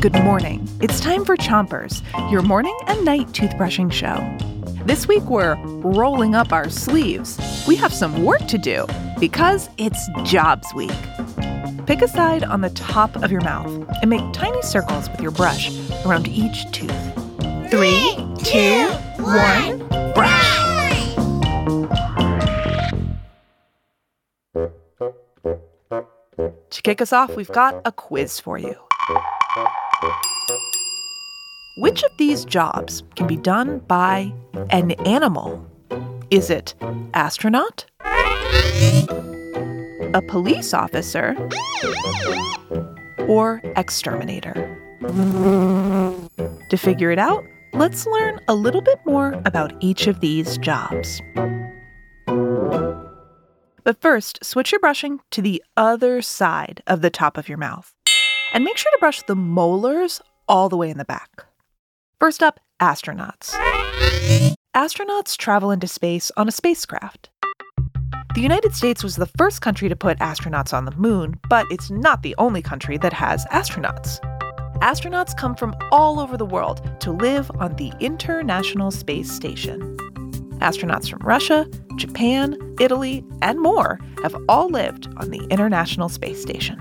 Good morning. It's time for Chompers, your morning and night toothbrushing show. This week we're rolling up our sleeves. We have some work to do because it's Jobs Week. Pick a side on the top of your mouth and make tiny circles with your brush around each tooth. Three, two, one, brush. To kick us off, we've got a quiz for you. Which of these jobs can be done by an animal? Is it astronaut? A police officer? Or exterminator? To figure it out, let's learn a little bit more about each of these jobs. But first, switch your brushing to the other side of the top of your mouth. And make sure to brush the molars all the way in the back. First up, astronauts. Astronauts travel into space on a spacecraft. The United States was the first country to put astronauts on the moon, but it's not the only country that has astronauts. Astronauts come from all over the world to live on the International Space Station. Astronauts from Russia, Japan, Italy, and more have all lived on the International Space Station.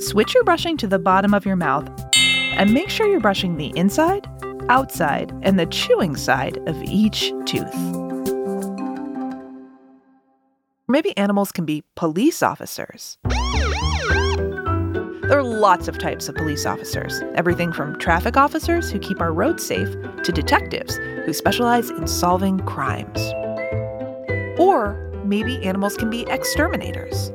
Switch your brushing to the bottom of your mouth and make sure you're brushing the inside, outside, and the chewing side of each tooth. Maybe animals can be police officers. There are lots of types of police officers, everything from traffic officers who keep our roads safe to detectives who specialize in solving crimes. Or maybe animals can be exterminators.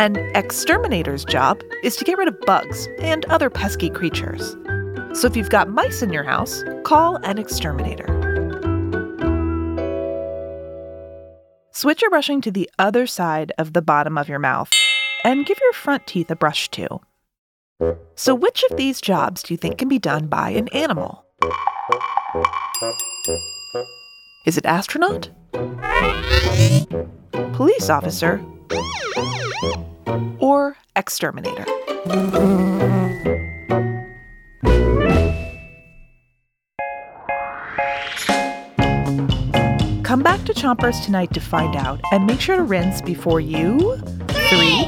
An exterminator's job is to get rid of bugs and other pesky creatures. So if you've got mice in your house, call an exterminator. Switch your brushing to the other side of the bottom of your mouth and give your front teeth a brush too. So, which of these jobs do you think can be done by an animal? Is it astronaut? Police officer? Or exterminator? Come back to Chompers tonight to find out and make sure to rinse before you. Three,